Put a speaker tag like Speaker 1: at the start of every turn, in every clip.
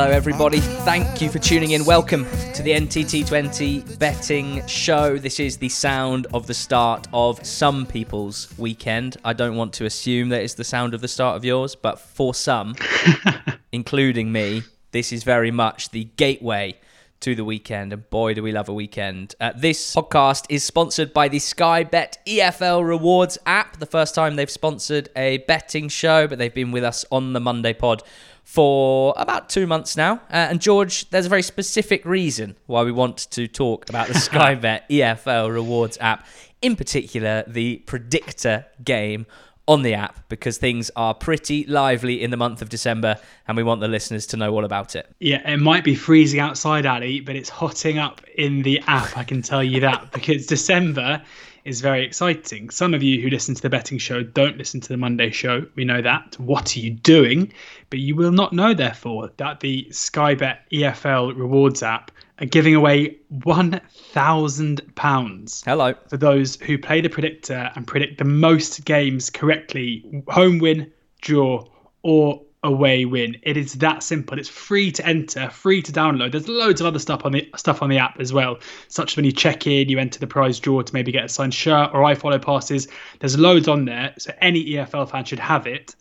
Speaker 1: Hello, everybody. Thank you for tuning in. Welcome to the NTT20 betting show. This is the sound of the start of some people's weekend. I don't want to assume that it's the sound of the start of yours, but for some, including me, this is very much the gateway to the weekend. And boy, do we love a weekend. Uh, this podcast is sponsored by the Sky Bet EFL Rewards app. The first time they've sponsored a betting show, but they've been with us on the Monday pod for about two months now. Uh, and George, there's a very specific reason why we want to talk about the Sky Bet EFL Rewards app, in particular, the predictor game on the app because things are pretty lively in the month of December and we want the listeners to know all about it.
Speaker 2: Yeah, it might be freezing outside, Ali, but it's hotting up in the app, I can tell you that, because December is very exciting. Some of you who listen to the betting show don't listen to the Monday show. We know that. What are you doing? But you will not know, therefore, that the Sky Bet EFL rewards app are giving away £1,000.
Speaker 1: Hello.
Speaker 2: For those who play the predictor and predict the most games correctly home win, draw, or away win. It is that simple. It's free to enter, free to download. There's loads of other stuff on the stuff on the app as well. Such as when you check in, you enter the prize draw to maybe get a signed shirt or iFollow passes. There's loads on there, so any EFL fan should have it.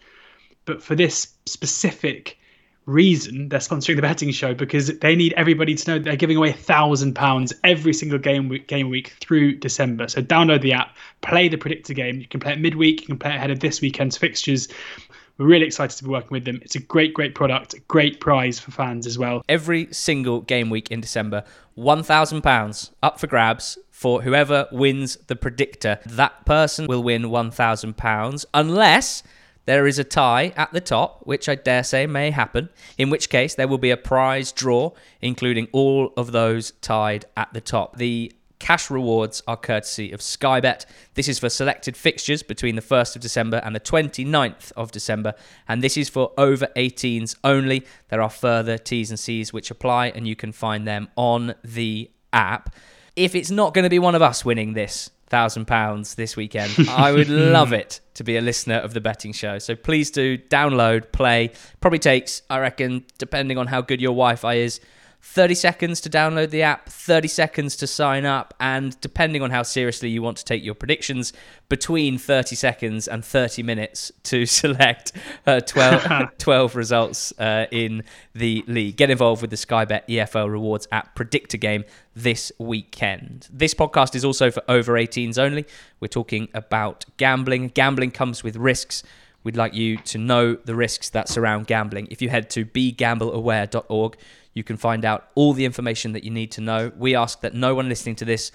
Speaker 2: But for this specific reason, they're sponsoring the betting show because they need everybody to know they're giving away thousand pounds every single game week, game week through December. So download the app, play the predictor game. You can play it midweek. You can play it ahead of this weekend's fixtures. We're really excited to be working with them. It's a great, great product, a great prize for fans as well.
Speaker 1: Every single game week in December, £1,000 up for grabs for whoever wins the predictor. That person will win £1,000 unless there is a tie at the top, which I dare say may happen, in which case there will be a prize draw, including all of those tied at the top. The Cash rewards are courtesy of Sky Bet. This is for selected fixtures between the 1st of December and the 29th of December, and this is for over 18s only. There are further T's and C's which apply, and you can find them on the app. If it's not going to be one of us winning this thousand pounds this weekend, I would love it to be a listener of the betting show. So please do download, play. Probably takes, I reckon, depending on how good your Wi-Fi is 30 seconds to download the app, 30 seconds to sign up, and depending on how seriously you want to take your predictions, between 30 seconds and 30 minutes to select uh, 12, 12 results uh, in the league. Get involved with the Sky Bet EFL Rewards app predictor game this weekend. This podcast is also for over 18s only. We're talking about gambling. Gambling comes with risks. We'd like you to know the risks that surround gambling. If you head to begambleaware.org, you can find out all the information that you need to know. We ask that no one listening to this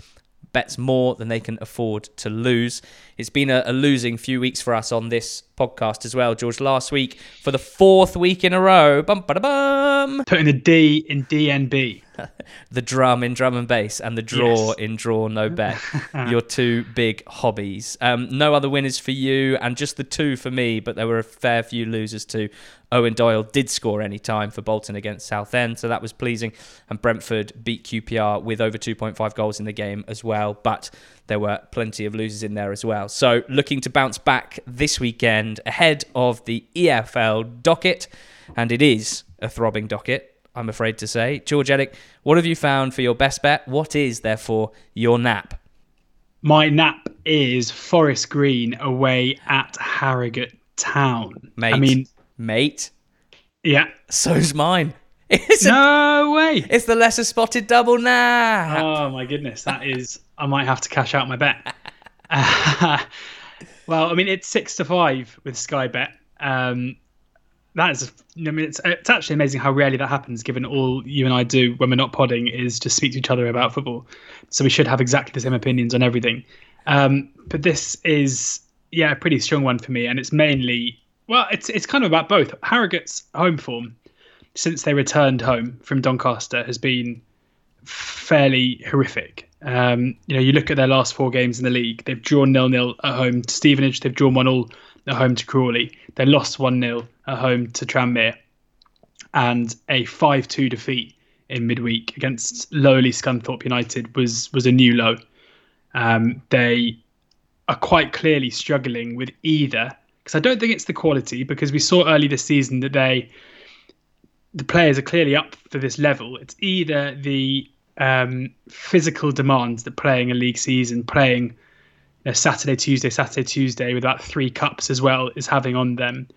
Speaker 1: bets more than they can afford to lose. It's been a, a, losing few weeks for us on this podcast as well, George. Last week, for the fourth week in a row, bum, bum.
Speaker 2: putting a D in DNB.
Speaker 1: the drum in drum and bass and the draw yes. in draw no bet. Your two big hobbies. Um, no other winners for you, and just the two for me. But there were a fair few losers too. Owen Doyle did score any time for Bolton against Southend, so that was pleasing. And Brentford beat QPR with over 2.5 goals in the game as well. But there were plenty of losers in there as well. So looking to bounce back this weekend ahead of the EFL docket, and it is a throbbing docket. I'm afraid to say. George Elek, what have you found for your best bet? What is, therefore, your nap?
Speaker 2: My nap is Forest Green away at Harrogate Town.
Speaker 1: Mate. I mean, mate.
Speaker 2: Yeah.
Speaker 1: So's mine.
Speaker 2: It's no a, way.
Speaker 1: It's the lesser spotted double now.
Speaker 2: Oh my goodness, that is. I might have to cash out my bet. Well, I mean, it's six to five with Sky Bet. Um, that is, I mean, it's, it's actually amazing how rarely that happens, given all you and I do when we're not podding is just speak to each other about football. So we should have exactly the same opinions on everything. Um, but this is, yeah, a pretty strong one for me, and it's mainly, well, it's it's kind of about both. Harrogate's home form since they returned home from Doncaster has been fairly horrific. Um, you know, you look at their last four games in the league; they've drawn nil nil at home to Stevenage, they've drawn one all at home to Crawley. They lost 1 0 at home to Tranmere and a 5 2 defeat in midweek against lowly Scunthorpe United was, was a new low. Um, they are quite clearly struggling with either, because I don't think it's the quality, because we saw early this season that they the players are clearly up for this level. It's either the um, physical demands that playing a league season, playing Saturday, Tuesday, Saturday, Tuesday with about three cups as well is having on them,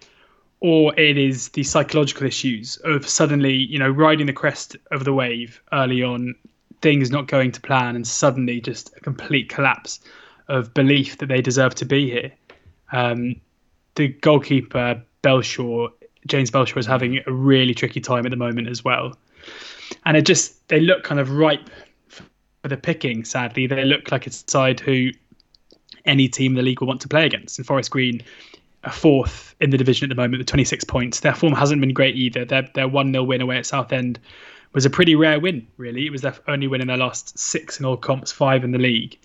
Speaker 2: or it is the psychological issues of suddenly, you know, riding the crest of the wave early on, things not going to plan, and suddenly just a complete collapse of belief that they deserve to be here. Um, the goalkeeper Belshaw, James Belshaw, is having a really tricky time at the moment as well and it just they look kind of ripe for the picking. Sadly, they look like a side who any team the league will want to play against. And Forest Green are fourth in the division at the moment with 26 points. Their form hasn't been great either. Their their one 0 win away at Southend was a pretty rare win, really. It was their only win in their last six in all comps, five in the league.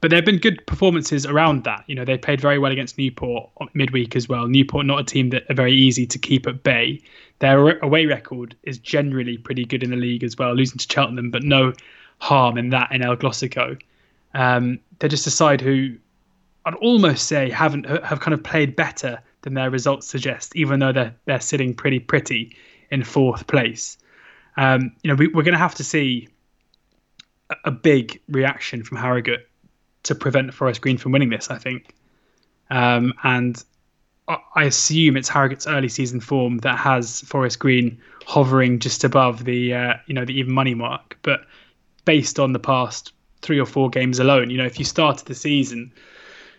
Speaker 2: But there have been good performances around that. You know, they played very well against Newport midweek as well. Newport, not a team that are very easy to keep at bay. Their away record is generally pretty good in the league as well, losing to Cheltenham, but no harm in that in El Glosico. Um, they're just a side who I'd almost say haven't have kind of played better than their results suggest, even though they're they're sitting pretty pretty in fourth place. Um, you know, we, are going to have to see a, a, big reaction from Harrogate to prevent Forest Green from winning this. I think, um, and I assume it's Harrogate's early season form that has Forest Green hovering just above the uh, you know the even money mark. But based on the past three or four games alone, you know, if you started the season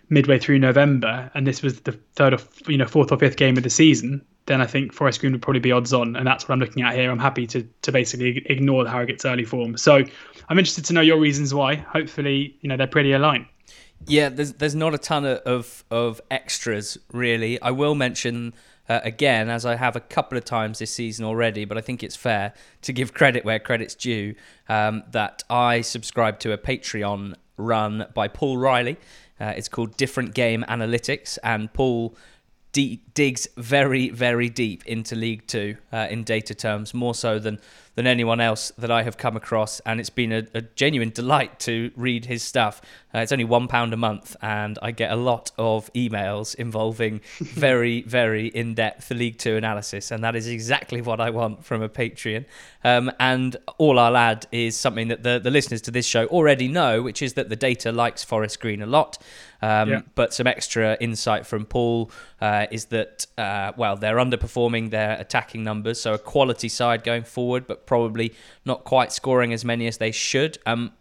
Speaker 2: midway through November and this was the third or you know fourth or fifth game of the season, then I think Forest Green would probably be odds on, and that's what I'm looking at here. I'm happy to to basically ignore the Harrogate's early form. So I'm interested to know your reasons why. Hopefully, you know they're pretty aligned.
Speaker 1: Yeah, there's there's not a ton of of extras really. I will mention uh, again, as I have a couple of times this season already, but I think it's fair to give credit where credit's due. Um, that I subscribe to a Patreon run by Paul Riley. Uh, it's called Different Game Analytics, and Paul digs very, very deep into League Two uh, in data terms, more so than than anyone else that I have come across, and it's been a, a genuine delight to read his stuff. Uh, it's only one pound a month, and I get a lot of emails involving very, very in-depth League Two analysis, and that is exactly what I want from a Patreon. Um, and all I'll add is something that the, the listeners to this show already know, which is that the data likes Forest Green a lot. Um, yeah. But some extra insight from Paul uh, is that, uh, well, they're underperforming their attacking numbers, so a quality side going forward, but probably not quite scoring as many as they should. Um,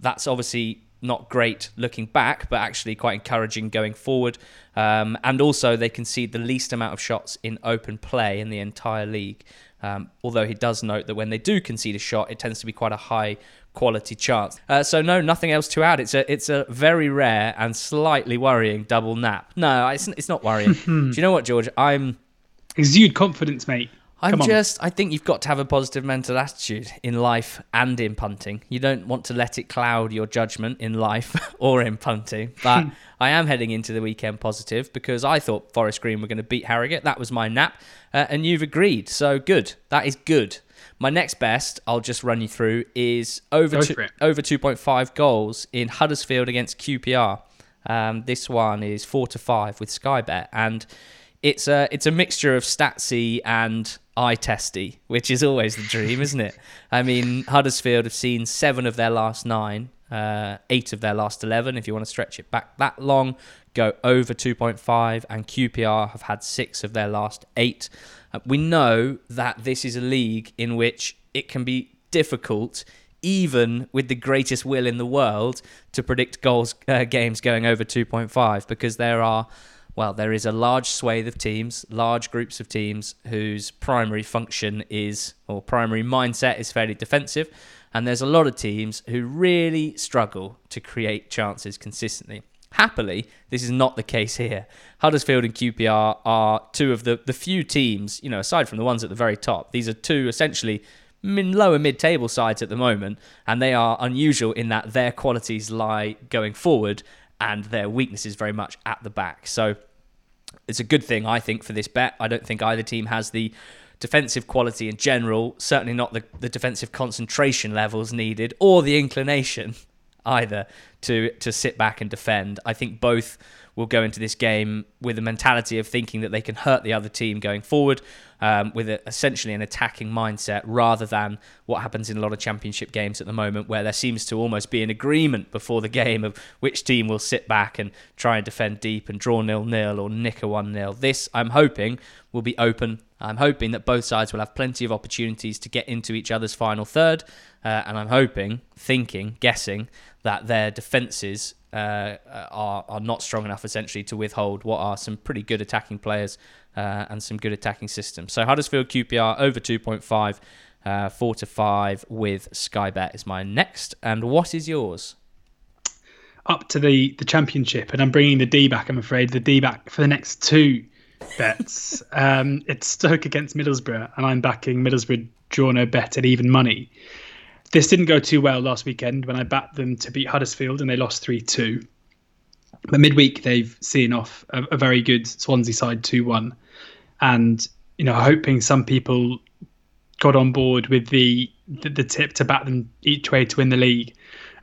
Speaker 1: that's obviously not great looking back, but actually quite encouraging going forward. Um, and also, they concede the least amount of shots in open play in the entire league. Um, although he does note that when they do concede a shot, it tends to be quite a high quality chance. Uh, so no, nothing else to add. It's a it's a very rare and slightly worrying double nap. No, it's it's not worrying. do you know what, George? I'm
Speaker 2: exude confidence, mate.
Speaker 1: I'm just, I think you've got to have a positive mental attitude in life and in punting. You don't want to let it cloud your judgment in life or in punting. But I am heading into the weekend positive because I thought Forest Green were going to beat Harrogate. That was my nap. Uh, and you've agreed. So good. That is good. My next best, I'll just run you through, is over two, over 2.5 goals in Huddersfield against QPR. Um, this one is four to five with Sky Bet, and it's a it's a mixture of statsy and eye testy, which is always the dream, isn't it? I mean, Huddersfield have seen seven of their last nine, uh, eight of their last 11. If you want to stretch it back that long, go over 2.5, and QPR have had six of their last eight. We know that this is a league in which it can be difficult. Even with the greatest will in the world to predict goals uh, games going over 2.5 because there are well, there is a large swathe of teams, large groups of teams whose primary function is, or primary mindset is fairly defensive. And there's a lot of teams who really struggle to create chances consistently. Happily, this is not the case here. Huddersfield and QPR are two of the, the few teams, you know, aside from the ones at the very top, these are two essentially lower mid table sides at the moment, and they are unusual in that their qualities lie going forward and their weaknesses very much at the back. So it's a good thing, I think, for this bet. I don't think either team has the defensive quality in general, certainly not the, the defensive concentration levels needed or the inclination either to to sit back and defend. I think both will go into this game with a mentality of thinking that they can hurt the other team going forward, um, with a, essentially an attacking mindset, rather than what happens in a lot of championship games at the moment, where there seems to almost be an agreement before the game of which team will sit back and try and defend deep and draw nil nil or nick a one nil. This, I'm hoping, will be open. I'm hoping that both sides will have plenty of opportunities to get into each other's final third, uh, and I'm hoping, thinking, guessing that their defences uh, are are not strong enough essentially to withhold what are some pretty good attacking players uh, and some good attacking systems. So Huddersfield QPR over 2.5, uh, four to five with Sky Bet is my next. And what is yours?
Speaker 2: Up to the the championship, and I'm bringing the D back. I'm afraid the D back for the next two bets. um, it's Stoke against Middlesbrough, and I'm backing Middlesbrough draw no bet at even money. This didn't go too well last weekend when I backed them to beat Huddersfield and they lost 3 2. But midweek, they've seen off a, a very good Swansea side 2 1. And, you know, hoping some people got on board with the, the, the tip to back them each way to win the league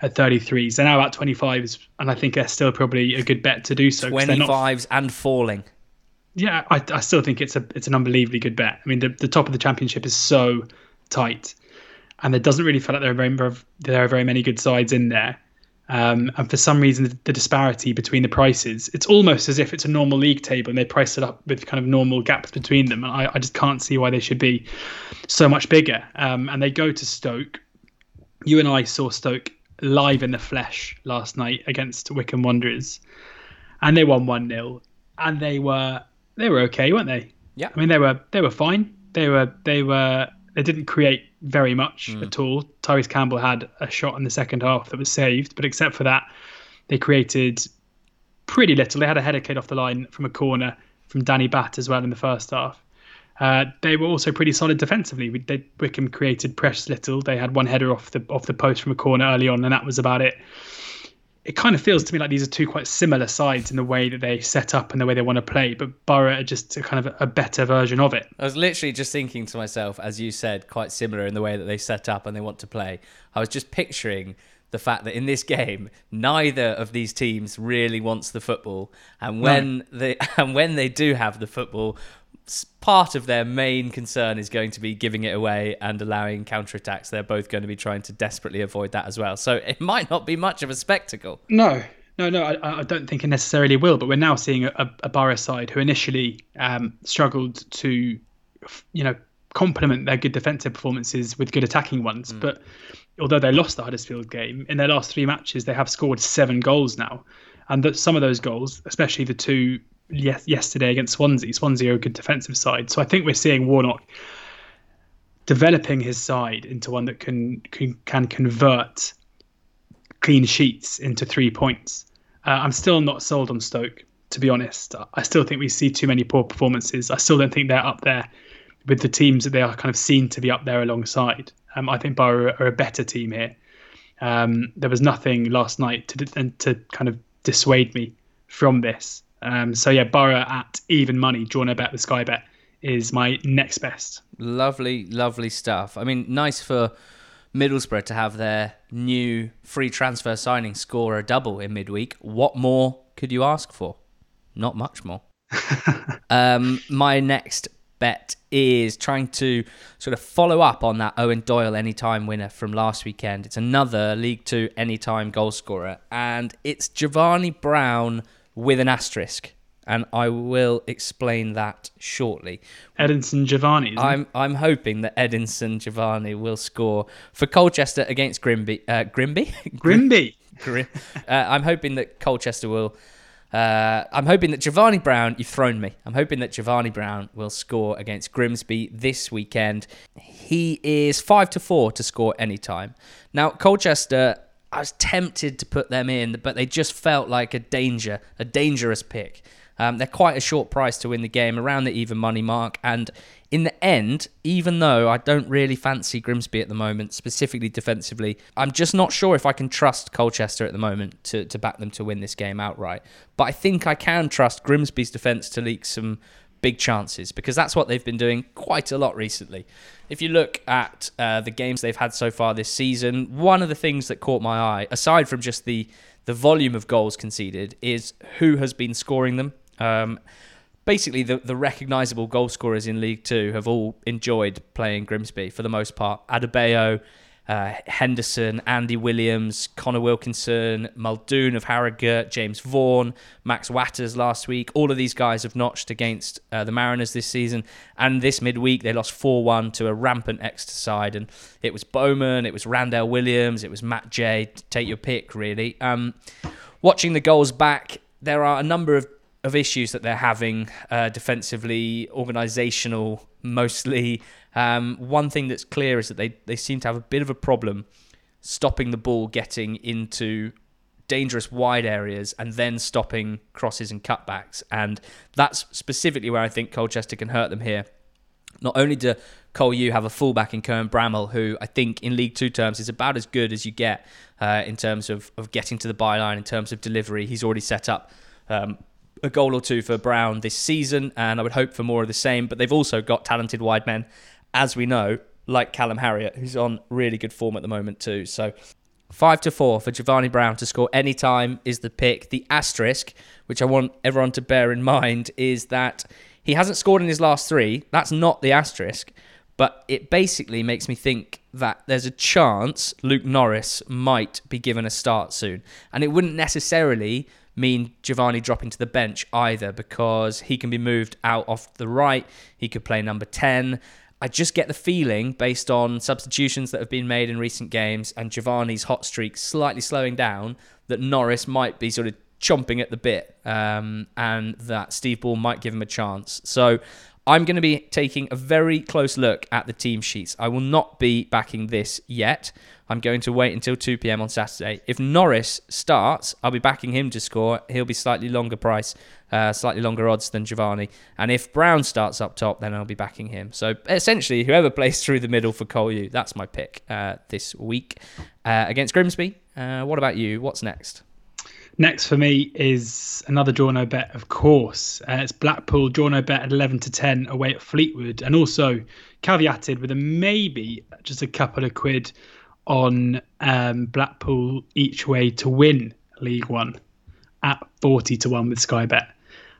Speaker 2: at 33s. They're now at 25s, and I think they're still probably a good bet to do so.
Speaker 1: 25s
Speaker 2: not,
Speaker 1: and falling.
Speaker 2: Yeah, I, I still think it's a it's an unbelievably good bet. I mean, the, the top of the championship is so tight and there doesn't really feel like there are very, there are very many good sides in there. Um, and for some reason, the, the, disparity between the prices, it's almost as if it's a normal league table and they price it up with kind of normal gaps between them. And I, I just can't see why they should be so much bigger. Um, and they go to Stoke. You and I saw Stoke live in the flesh last night against Wycombe Wanderers, and they won one 0 and they were they were okay, weren't they?
Speaker 1: Yeah.
Speaker 2: I mean, they were they were fine. They were they were they didn't create very much mm. at all. Tyrese Campbell had a shot in the second half that was saved, but except for that, they created pretty little. They had a header kick off the line from a corner from Danny Batth as well in the first half. Uh, they were also pretty solid defensively. They, Wycombe created precious little. They had one header off the off the post from a corner early on, and that was about it it kind of feels to me like these are two quite similar sides in the way that they set up and the way they want to play, but Borough are just a kind of a better version of it.
Speaker 1: I was literally just thinking to myself, as you said, quite similar in the way that they set up and they want to play. I was just picturing the fact that in this game, neither of these teams really wants the football, and when no. they and when they do have the football, part of their main concern is going to be giving it away and allowing counterattacks. They're both going to be trying to desperately avoid that as well. So it might not be much of a spectacle.
Speaker 2: No, no, no. I, I don't think it necessarily will. But we're now seeing a, a Borough side who initially um, struggled to, you know, complement their good defensive performances with good attacking ones. Mm. But although they lost the Huddersfield game, in their last three matches they have scored seven goals now, and that some of those goals, especially the two yes, yesterday against Swansea. Swansea are a good defensive side, so I think we're seeing Warnock developing his side into one that can can, can convert clean sheets into three points. Uh, I'm still not sold on Stoke, to be honest. I still think we see too many poor performances. I still don't think they're up there with the teams that they are kind of seen to be up there alongside. Um, I think Borough are a better team here. Um, there was nothing last night to to kind of dissuade me from this. Um, so yeah, Borough at even money, drawn a bet with Sky Bet is my next best.
Speaker 1: Lovely, lovely stuff. I mean, nice for Middlesbrough to have their new free transfer signing score a double in midweek. What more could you ask for? Not much more. um, my next bet is trying to sort of follow up on that Owen Doyle anytime winner from last weekend. It's another League Two anytime goal scorer, and it's Giovanni Brown with an asterisk, and I will explain that shortly.
Speaker 2: Edinson Giovanni.
Speaker 1: I'm I'm hoping that Edinson Giovanni will score for Colchester against Grimby. Uh, Grimby.
Speaker 2: Grimby.
Speaker 1: Grim, uh, I'm hoping that Colchester will. Uh, I'm hoping that Giovanni Brown, you've thrown me. I'm hoping that Giovanni Brown will score against Grimsby this weekend. He is five to four to score anytime. Now, Colchester I was tempted to put them in, but they just felt like a danger, a dangerous pick. Um, they're quite a short price to win the game, around the even money mark. And in the end, even though I don't really fancy Grimsby at the moment, specifically defensively, I'm just not sure if I can trust Colchester at the moment to, to back them to win this game outright. But I think I can trust Grimsby's defence to leak some big chances because that's what they've been doing quite a lot recently. If you look at uh, the games they've had so far this season, one of the things that caught my eye, aside from just the the volume of goals conceded, is who has been scoring them. Um, basically, the, the recognisable goal scorers in League Two have all enjoyed playing Grimsby for the most part. Adebayo, uh, Henderson, Andy Williams, Conor Wilkinson, Muldoon of Harrogate, James Vaughan, Max Watters last week. All of these guys have notched against uh, the Mariners this season. And this midweek, they lost 4 1 to a rampant Exeter side. And it was Bowman, it was Randell Williams, it was Matt Jay. Take your pick, really. Um, watching the goals back, there are a number of of issues that they're having uh, defensively, organisational mostly. Um, one thing that's clear is that they, they seem to have a bit of a problem stopping the ball getting into dangerous wide areas and then stopping crosses and cutbacks. And that's specifically where I think Colchester can hurt them here. Not only do Col U have a fullback in Cohen Bramall, who I think in League Two terms is about as good as you get uh, in terms of, of getting to the byline, in terms of delivery. He's already set up um, a goal or two for Brown this season, and I would hope for more of the same. But they've also got talented wide men as we know, like Callum Harriott, who's on really good form at the moment too. So five to four for Giovanni Brown to score any time is the pick. The asterisk, which I want everyone to bear in mind, is that he hasn't scored in his last three. That's not the asterisk, but it basically makes me think that there's a chance Luke Norris might be given a start soon. And it wouldn't necessarily mean Giovanni dropping to the bench either because he can be moved out off the right. He could play number 10. I just get the feeling, based on substitutions that have been made in recent games and Giovanni's hot streak slightly slowing down, that Norris might be sort of chomping at the bit um, and that Steve Ball might give him a chance. So I'm going to be taking a very close look at the team sheets. I will not be backing this yet. I'm going to wait until 2 p.m. on Saturday. If Norris starts, I'll be backing him to score. He'll be slightly longer price, uh, slightly longer odds than Giovanni. And if Brown starts up top, then I'll be backing him. So essentially, whoever plays through the middle for Col U, that's my pick uh, this week uh, against Grimsby. Uh, what about you? What's next?
Speaker 2: Next for me is another draw no bet, of course. Uh, it's Blackpool draw no bet at 11 to 10 away at Fleetwood, and also caveated with a maybe just a couple of quid on um, Blackpool each way to win League One at 40 to 1 with Sky Bet.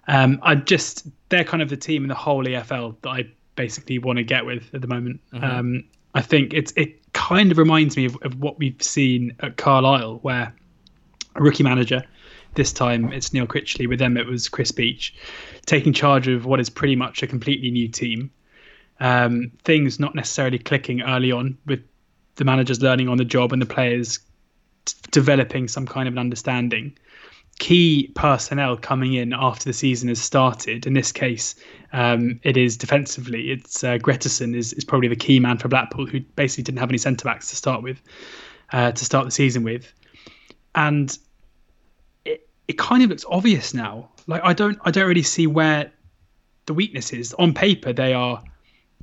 Speaker 2: Um, I just, they're kind of the team in the whole EFL that I basically want to get with at the moment. Mm-hmm. Um, I think it's it kind of reminds me of, of what we've seen at Carlisle, where a rookie manager. This time it's Neil Critchley. With them, it was Chris Beech, taking charge of what is pretty much a completely new team. Um, things not necessarily clicking early on with the managers learning on the job and the players t- developing some kind of an understanding. Key personnel coming in after the season has started. In this case, um, it is defensively. It's uh, Gretarsson is, is probably the key man for Blackpool, who basically didn't have any centre backs to start with, uh, to start the season with and it it kind of looks obvious now. Like I don't I don't really see where the weakness is. On paper, they are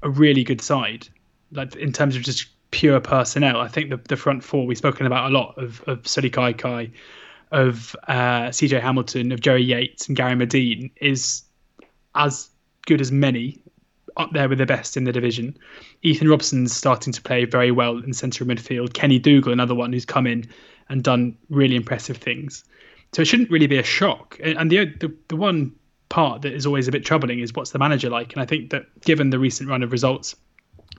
Speaker 2: a really good side, like in terms of just pure personnel. I think the the front four we've spoken about a lot of of kai Kaikai, of uh, CJ Hamilton, of Jerry Yates and Gary Madine is as good as many up there with the best in the division. Ethan Robson's starting to play very well in centre of midfield. Kenny Dougall, another one who's come in and done really impressive things. So it shouldn't really be a shock. And the, the the one part that is always a bit troubling is what's the manager like. And I think that given the recent run of results,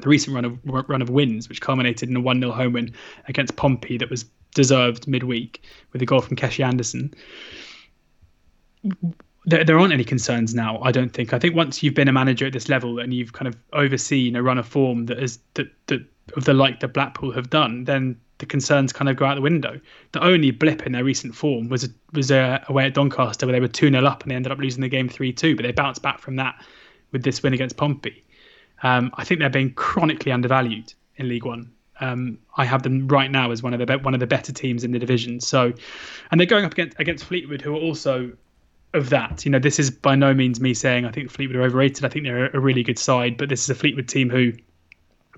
Speaker 2: the recent run of run of wins, which culminated in a one 0 home win against Pompey that was deserved midweek with a goal from Keshi Anderson. There, there aren't any concerns now. I don't think. I think once you've been a manager at this level and you've kind of overseen a run of form that is that that of the like that Blackpool have done, then the concerns kind of go out the window. The only blip in their recent form was was uh, away at Doncaster where they were 2 0 up and they ended up losing the game 3 2, but they bounced back from that with this win against Pompey. Um, I think they're being chronically undervalued in League One. Um, I have them right now as one of the be- one of the better teams in the division. So, and they're going up against against Fleetwood, who are also of that. You know, this is by no means me saying I think Fleetwood are overrated. I think they're a really good side, but this is a Fleetwood team who,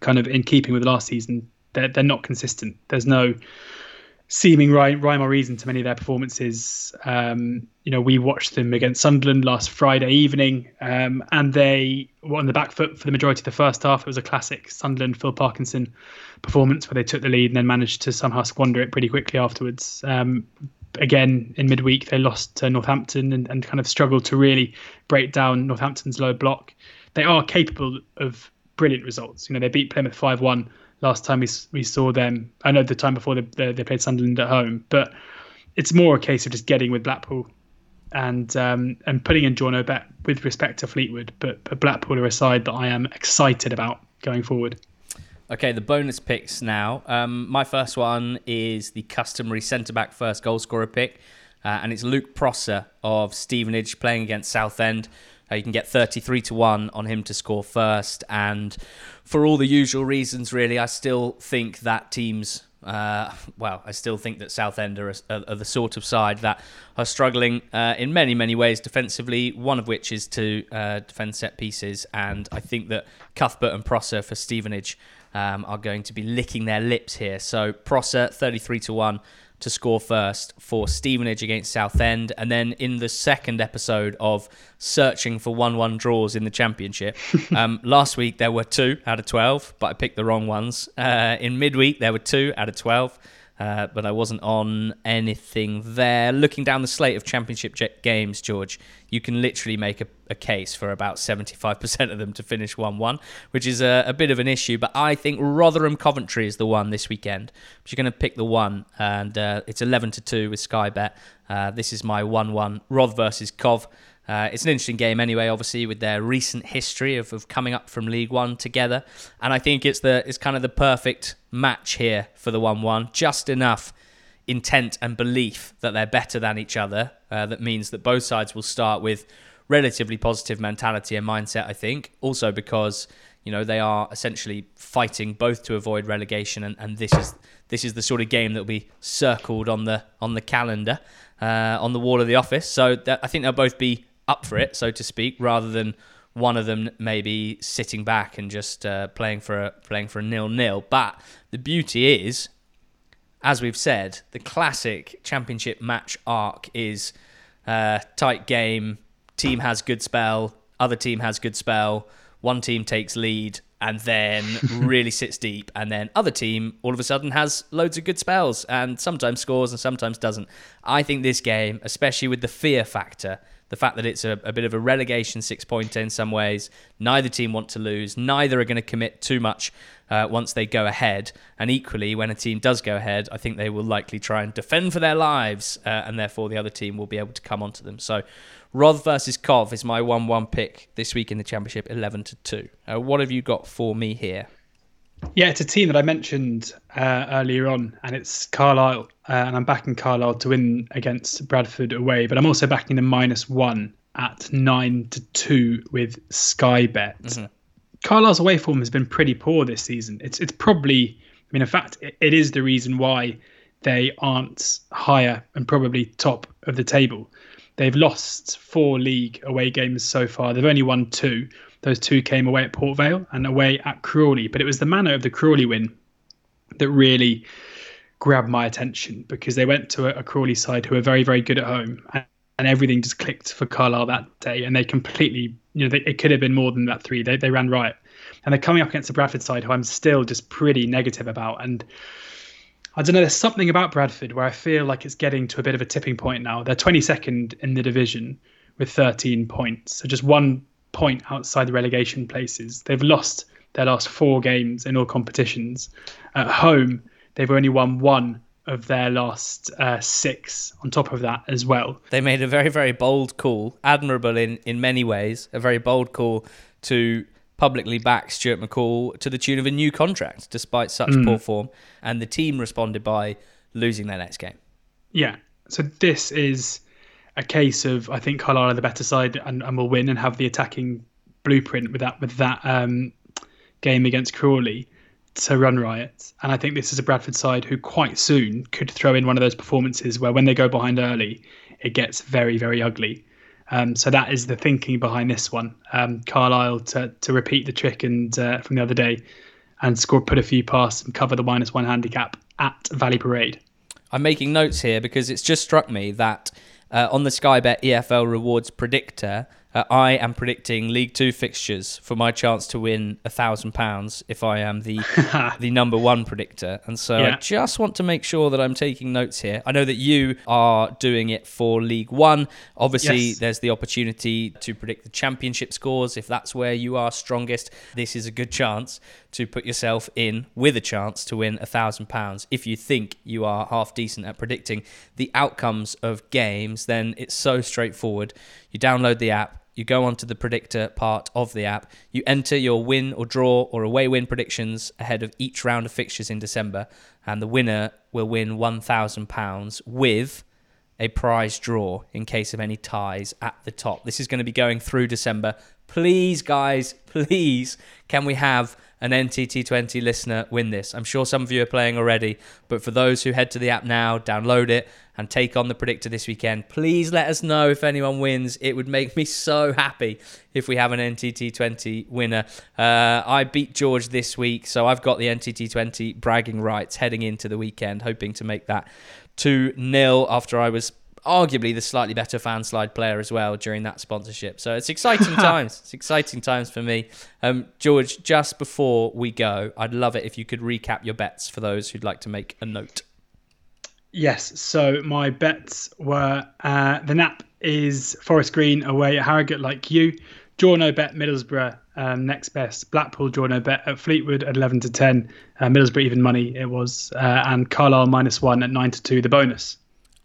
Speaker 2: kind of in keeping with last season, they're they're not consistent. There's no seeming rhyme, rhyme or reason to many of their performances. Um, you know, we watched them against Sunderland last Friday evening, um, and they were on the back foot for the majority of the first half. It was a classic Sunderland Phil Parkinson performance where they took the lead and then managed to somehow squander it pretty quickly afterwards. Um, again, in midweek, they lost to Northampton and, and kind of struggled to really break down Northampton's low block. They are capable of brilliant results. You know, they beat Plymouth 5 1 last time we we saw them. I know the time before they, they, they played Sunderland at home, but it's more a case of just getting with Blackpool and um, and putting in John back with respect to Fleetwood. But, but Blackpool are a side that I am excited about going forward.
Speaker 1: Okay, the bonus picks now. Um, my first one is the customary centre back first goal scorer pick, uh, and it's Luke Prosser of Stevenage playing against Southend. Uh, you can get 33 to 1 on him to score first. And for all the usual reasons, really, I still think that teams. Uh, well, I still think that Southend are, are, are, the sort of side that are struggling uh, in many, many ways defensively. One of which is to uh, defend set pieces, and I think that Cuthbert and Prosser for Stevenage um, are going to be licking their lips here. So Prosser, thirty-three to one to score first for Stevenage against Southend. And then in the second episode of searching for 1 1 draws in the Championship, um, last week there were two out of 12, but I picked the wrong ones. Uh, in midweek there were two out of 12. Uh, but I wasn't on anything there. Looking down the slate of championship games, George, you can literally make a, a case for about 75% of them to finish 1 1, which is a, a, bit of an issue. But I think Rotherham Coventry is the one this weekend. But you're going to pick the one, and uh, it's 11 to 2 with Sky Bet. Uh, this is my 1 1 Roth versus Cov. Uh, it's an interesting game anyway, obviously, with their recent history of, of coming up from League One together. And I think it's the it's kind of the perfect match here for the 1 1. Just enough intent and belief that they're better than each other. Uh, that means that both sides will start with relatively positive mentality and mindset, I think. Also because, you know, they are essentially fighting both to avoid relegation and, and this is this is the sort of game that will be circled on the on the calendar, uh, on the wall of the office. So that, I think they'll both be up for it, so to speak, rather than one of them maybe sitting back and just uh, playing for a playing for a nil nil. But the beauty is, as we've said, the classic championship match arc is uh, tight game. Team has good spell, other team has good spell. One team takes lead and then really sits deep, and then other team all of a sudden has loads of good spells and sometimes scores and sometimes doesn't. I think this game, especially with the fear factor the fact that it's a, a bit of a relegation six pointer in some ways. Neither team want to lose. Neither are going to commit too much uh, once they go ahead. And equally, when a team does go ahead, I think they will likely try and defend for their lives, uh, and therefore the other team will be able to come onto them. So, Roth versus Cov is my one-one pick this week in the championship, eleven to two. Uh, what have you got for me here?
Speaker 2: Yeah, it's a team that I mentioned uh, earlier on, and it's Carlisle. Uh, and I'm backing Carlisle to win against Bradford away, but I'm also backing the minus one at nine to two with Sky Bet. Mm-hmm. Carlisle's away form has been pretty poor this season. It's it's probably, I mean, in fact, it, it is the reason why they aren't higher and probably top of the table. They've lost four league away games so far. They've only won two. Those two came away at Port Vale and away at Crawley. But it was the manner of the Crawley win that really grabbed my attention because they went to a, a Crawley side who are very, very good at home. And, and everything just clicked for Carlisle that day. And they completely, you know, they, it could have been more than that three. They, they ran right. And they're coming up against the Bradford side who I'm still just pretty negative about. And I don't know. There's something about Bradford where I feel like it's getting to a bit of a tipping point now. They're 22nd in the division with 13 points, so just one point outside the relegation places. They've lost their last four games in all competitions. At home, they've only won one of their last uh, six on top of that as well.
Speaker 1: They made a very, very bold call, admirable in, in many ways, a very bold call to publicly back Stuart McCall to the tune of a new contract despite such mm. poor form. And the team responded by losing their next game.
Speaker 2: Yeah. So this is a case of I think Carlisle are the better side and, and will win and have the attacking blueprint with that with that um, game against Crawley to run riot. And I think this is a Bradford side who quite soon could throw in one of those performances where when they go behind early, it gets very very ugly. Um, so that is the thinking behind this one. Um, Carlisle to to repeat the trick and uh, from the other day and score put a few past and cover the minus one handicap at Valley Parade.
Speaker 1: I'm making notes here because it's just struck me that uh, on the Sky Bet EFL rewards predictor, uh, I am predicting League Two fixtures for my chance to win a thousand pounds if I am the the number one predictor, and so yeah. I just want to make sure that I'm taking notes here. I know that you are doing it for League One. Obviously, yes. there's the opportunity to predict the Championship scores if that's where you are strongest. This is a good chance to put yourself in with a chance to win a thousand pounds. If you think you are half decent at predicting the outcomes of games, then it's so straightforward. You download the app you go onto the predictor part of the app, you enter your win or draw or away win predictions ahead of each round of fixtures in December, and the winner will win £1,000 with a prize draw in case of any ties at the top. This is going to be going through December. Please, guys, please, can we have an NTT20 listener win this? I'm sure some of you are playing already, but for those who head to the app now, download it, and take on the predictor this weekend. Please let us know if anyone wins. It would make me so happy if we have an NTT20 winner. Uh, I beat George this week, so I've got the NTT20 bragging rights heading into the weekend, hoping to make that 2 0 after I was arguably the slightly better fan slide player as well during that sponsorship. So it's exciting times. It's exciting times for me. Um, George, just before we go, I'd love it if you could recap your bets for those who'd like to make a note.
Speaker 2: Yes. So my bets were uh, the nap is Forest Green away at Harrogate, like you. Draw no bet Middlesbrough um, next best. Blackpool draw no bet at Fleetwood at 11 to 10. Uh, Middlesbrough even money it was. Uh, and Carlisle minus one at 9 to 2, the bonus.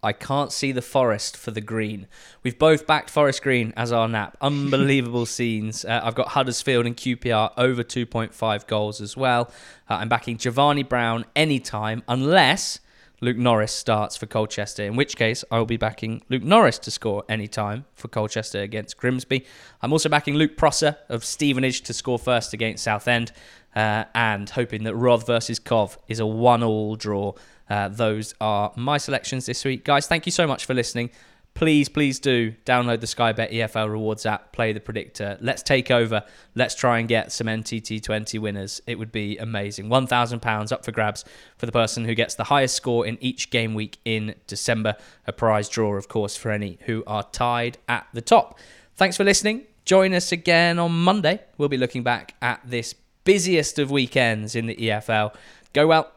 Speaker 1: I can't see the forest for the green. We've both backed Forest Green as our nap. Unbelievable scenes. Uh, I've got Huddersfield and QPR over 2.5 goals as well. Uh, I'm backing Giovanni Brown anytime, unless Luke Norris starts for Colchester, in which case I will be backing Luke Norris to score anytime for Colchester against Grimsby. I'm also backing Luke Prosser of Stevenage to score first against Southend, uh, and hoping that Roth versus Cov is a one-all draw. Uh, those are my selections this week. Guys, thank you so much for listening please, please do download the Sky Bet EFL Rewards app, play the predictor. Let's take over. Let's try and get some NTT20 winners. It would be amazing. £1,000 up for grabs for the person who gets the highest score in each game week in December. A prize draw, of course, for any who are tied at the top. Thanks for listening. Join us again on Monday. We'll be looking back at this busiest of weekends in the EFL. Go well.